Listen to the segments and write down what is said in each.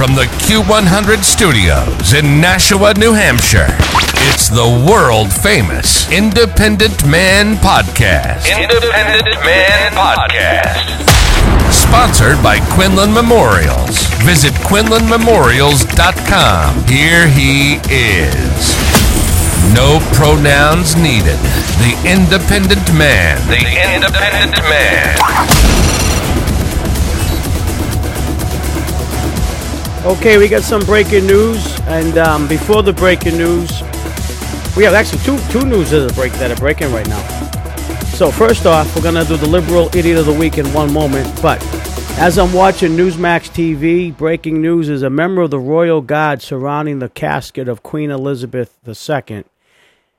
from the Q100 studios in Nashua, New Hampshire, it's the world famous Independent Man Podcast. Independent Man Podcast. Sponsored by Quinlan Memorials. Visit QuinlanMemorials.com. Here he is. No pronouns needed. The Independent Man. The Independent Man. Okay, we got some breaking news, and um, before the breaking news, we have actually two two news that are break that are breaking right now. So first off, we're gonna do the liberal idiot of the week in one moment. But as I'm watching Newsmax TV, breaking news is a member of the royal guard surrounding the casket of Queen Elizabeth II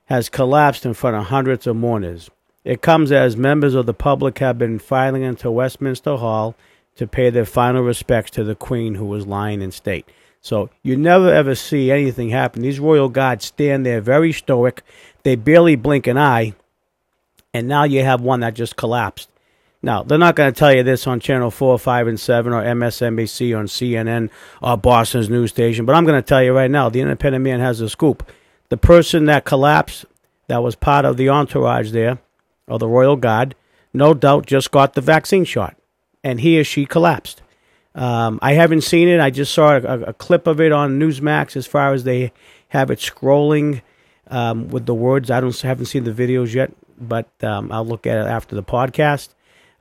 has collapsed in front of hundreds of mourners. It comes as members of the public have been filing into Westminster Hall to pay their final respects to the Queen who was lying in state. So you never ever see anything happen. These royal guards stand there very stoic. They barely blink an eye. And now you have one that just collapsed. Now, they're not going to tell you this on Channel 4, 5, and 7 or MSNBC on CNN or Boston's news station, but I'm going to tell you right now the independent man has a scoop. The person that collapsed, that was part of the entourage there, or the royal guard, no doubt just got the vaccine shot, and he or she collapsed. Um, I haven't seen it. I just saw a, a, clip of it on Newsmax as far as they have it scrolling um, with the words. I don't haven't seen the videos yet, but um, I'll look at it after the podcast.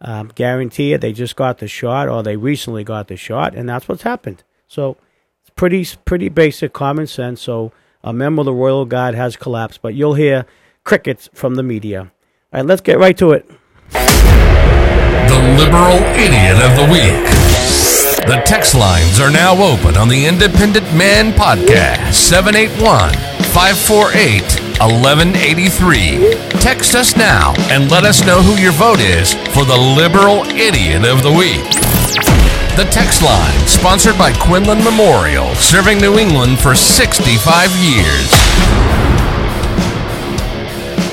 Um, guarantee it, they just got the shot or they recently got the shot, and that's what's happened. So it's pretty pretty basic common sense. So a member of the royal guard has collapsed, but you'll hear crickets from the media. All right, let's get right to it. The liberal idiot of the week. The text lines are now open on the Independent Man Podcast 781 548 1183. Text us now and let us know who your vote is for the Liberal Idiot of the Week. The text line, sponsored by Quinlan Memorial, serving New England for 65 years.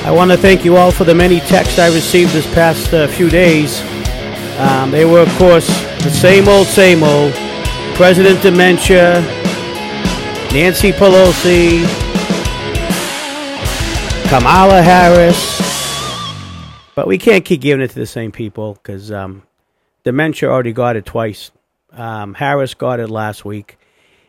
I want to thank you all for the many texts I received this past uh, few days. Um, they were, of course, the same old, same old. President Dementia, Nancy Pelosi, Kamala Harris. But we can't keep giving it to the same people because um, Dementia already got it twice. Um, Harris got it last week.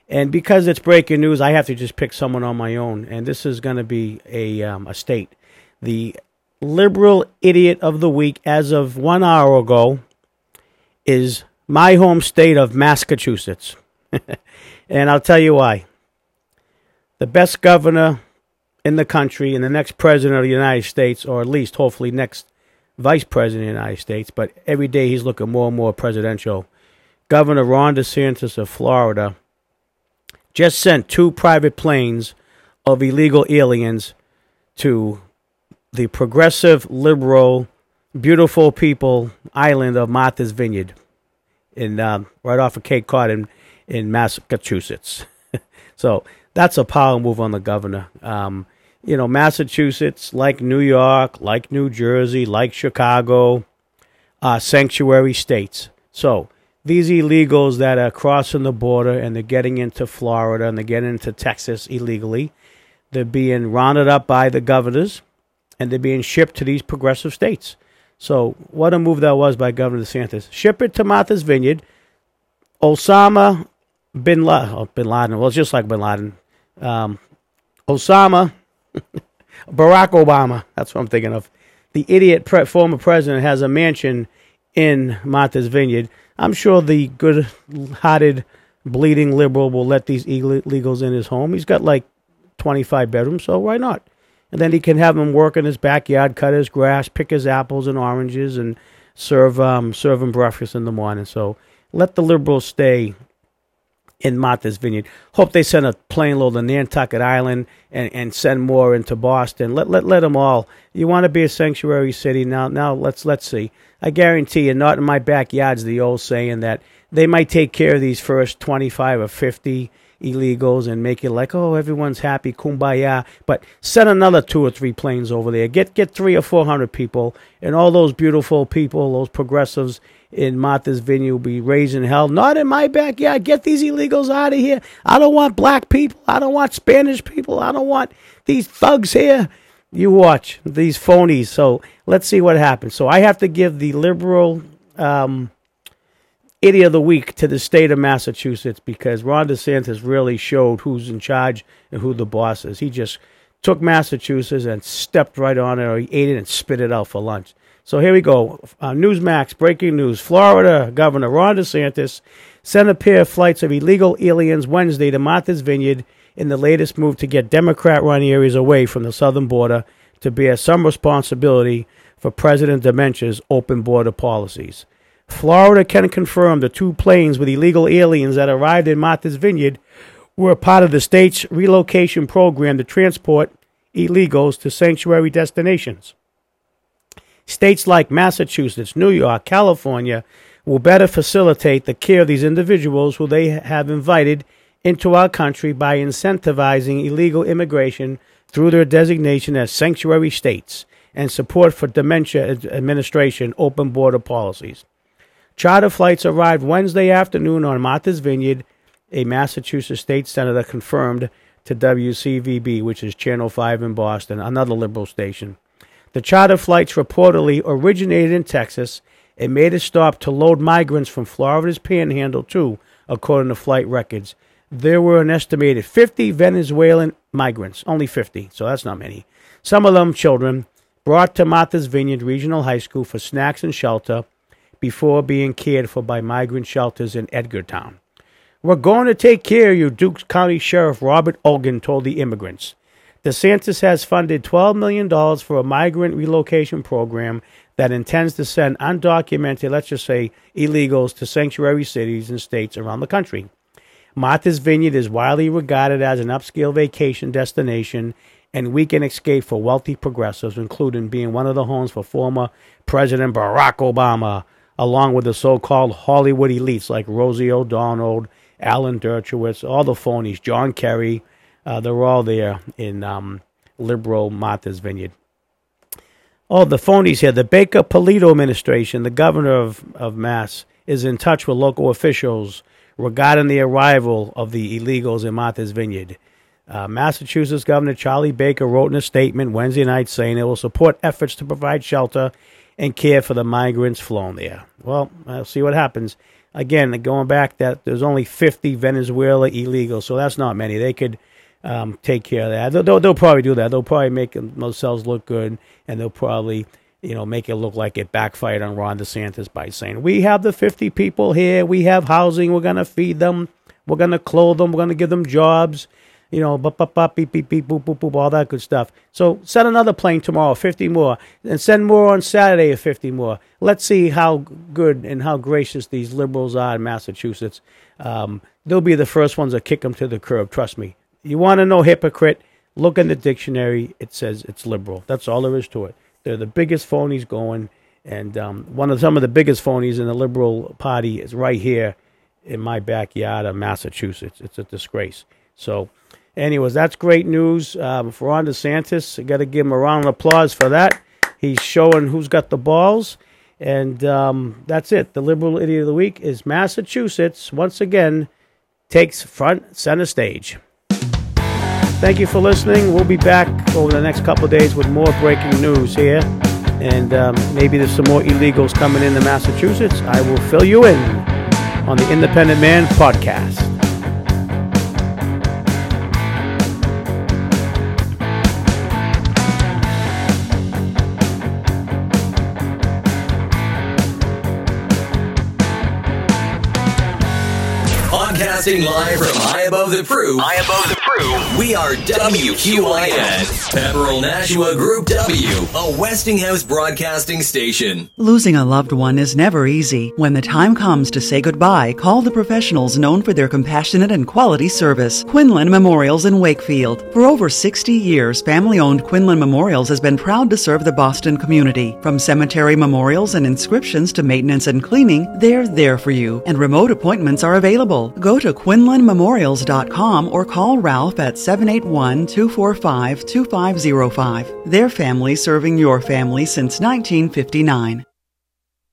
And because it's breaking news, I have to just pick someone on my own. And this is going to be a, um, a state. The liberal idiot of the week, as of one hour ago, is my home state of Massachusetts. and I'll tell you why. The best governor in the country and the next president of the United States, or at least hopefully next vice president of the United States, but every day he's looking more and more presidential. Governor Ron DeSantis of Florida just sent two private planes of illegal aliens to the progressive, liberal, beautiful people island of Martha's Vineyard in um, right off of Cape Cod in, in Massachusetts. so that's a power move on the governor. Um, you know, Massachusetts, like New York, like New Jersey, like Chicago, are sanctuary states. So these illegals that are crossing the border and they're getting into Florida and they're getting into Texas illegally, they're being rounded up by the governors and they're being shipped to these progressive states. So what a move that was by Governor DeSantis. Ship it to Martha's Vineyard. Osama bin Laden, oh, bin Laden. Well, it's just like bin Laden. Um, Osama, Barack Obama. That's what I'm thinking of. The idiot pre- former president has a mansion in Martha's Vineyard. I'm sure the good-hearted, bleeding liberal will let these illegals in his home. He's got like 25 bedrooms, so why not? And then he can have him work in his backyard, cut his grass, pick his apples and oranges, and serve um, serve him breakfast in the morning. So let the liberals stay in Martha's Vineyard. Hope they send a plane load to Nantucket Island and, and send more into Boston. Let let let them all. You want to be a sanctuary city now? Now let's let's see. I guarantee you, not in my backyard's the old saying that they might take care of these first twenty five or fifty illegals and make it like, oh, everyone's happy, kumbaya. But send another two or three planes over there. Get get three or four hundred people, and all those beautiful people, those progressives in Martha's Vineyard will be raising hell. Not in my backyard. Get these illegals out of here. I don't want black people. I don't want Spanish people. I don't want these thugs here. You watch these phonies. So let's see what happens. So I have to give the liberal um, idiot of the week to the state of Massachusetts because Ron DeSantis really showed who's in charge and who the boss is. He just took Massachusetts and stepped right on it, or he ate it and spit it out for lunch. So here we go. Uh, Newsmax breaking news: Florida Governor Ron DeSantis sent a pair of flights of illegal aliens Wednesday to Martha's Vineyard in the latest move to get Democrat run areas away from the southern border to bear some responsibility for President Dementia's open border policies. Florida can confirm the two planes with illegal aliens that arrived in Martha's Vineyard were part of the state's relocation program to transport illegals to sanctuary destinations. States like Massachusetts, New York, California will better facilitate the care of these individuals who they have invited into our country by incentivizing illegal immigration through their designation as sanctuary states and support for dementia administration open border policies. Charter flights arrived Wednesday afternoon on Martha's Vineyard, a Massachusetts state senator confirmed to WCVB, which is Channel 5 in Boston, another liberal station. The charter flights reportedly originated in Texas and made a stop to load migrants from Florida's panhandle, too, according to flight records there were an estimated 50 Venezuelan migrants, only 50, so that's not many. Some of them children brought to Martha's Vineyard Regional High School for snacks and shelter before being cared for by migrant shelters in Edgartown. We're going to take care of you, Dukes County Sheriff Robert Ogden told the immigrants. DeSantis has funded $12 million for a migrant relocation program that intends to send undocumented, let's just say, illegals to sanctuary cities and states around the country. Martha's Vineyard is widely regarded as an upscale vacation destination and weekend escape for wealthy progressives, including being one of the homes for former President Barack Obama, along with the so called Hollywood elites like Rosie O'Donnell, Alan Dershowitz, all the phonies, John Kerry. Uh, they're all there in um, liberal Martha's Vineyard. Oh, the phonies here. The Baker Polito administration, the governor of, of Mass, is in touch with local officials regarding the arrival of the illegals in Martha's Vineyard. Uh, Massachusetts Governor Charlie Baker wrote in a statement Wednesday night saying it will support efforts to provide shelter and care for the migrants flown there. Well, I'll see what happens. Again, going back, that there's only 50 Venezuela illegals, so that's not many. They could um, take care of that. They'll, they'll, they'll, probably do that. They'll probably make themselves look good, and they'll probably you know, make it look like it backfired on Ron DeSantis by saying, we have the 50 people here, we have housing, we're to feed them, we're to clothe them, we're to give them jobs, you know, bop, bop, bop, beep, beep, beep, boop, boop, boop, all that good stuff. So send another plane tomorrow, 50 more, and send more on Saturday, 50 more. Let's see how good and how gracious these liberals are in Massachusetts. Um, they'll be the first ones to kick them to the curb, trust me. You want to know hypocrite? Look in the dictionary. It says it's liberal. That's all there is to it. They're the biggest phonies going, and um, one of some of the biggest phonies in the Liberal Party is right here in my backyard of Massachusetts. It's a disgrace. So, anyways, that's great news um, for Ron DeSantis. I got to give him a round of applause for that. He's showing who's got the balls. And um, that's it. The liberal idiot of the week is Massachusetts, once again, takes front center stage. Thank you for listening. We'll be back over the next couple days with more breaking news here. And um, maybe there's some more illegals coming into Massachusetts. I will fill you in on the Independent Man podcast. Podcasting live from high above the proof. High above the We are WQIN, Pepperell Nashua Group W, a Westinghouse broadcasting station. Losing a loved one is never easy. When the time comes to say goodbye, call the professionals known for their compassionate and quality service. Quinlan Memorials in Wakefield. For over 60 years, family owned Quinlan Memorials has been proud to serve the Boston community. From cemetery memorials and inscriptions to maintenance and cleaning, they're there for you, and remote appointments are available. Go to QuinlanMemorials.com or call Ralph at 781 245 2505. Their family serving your family since 1959.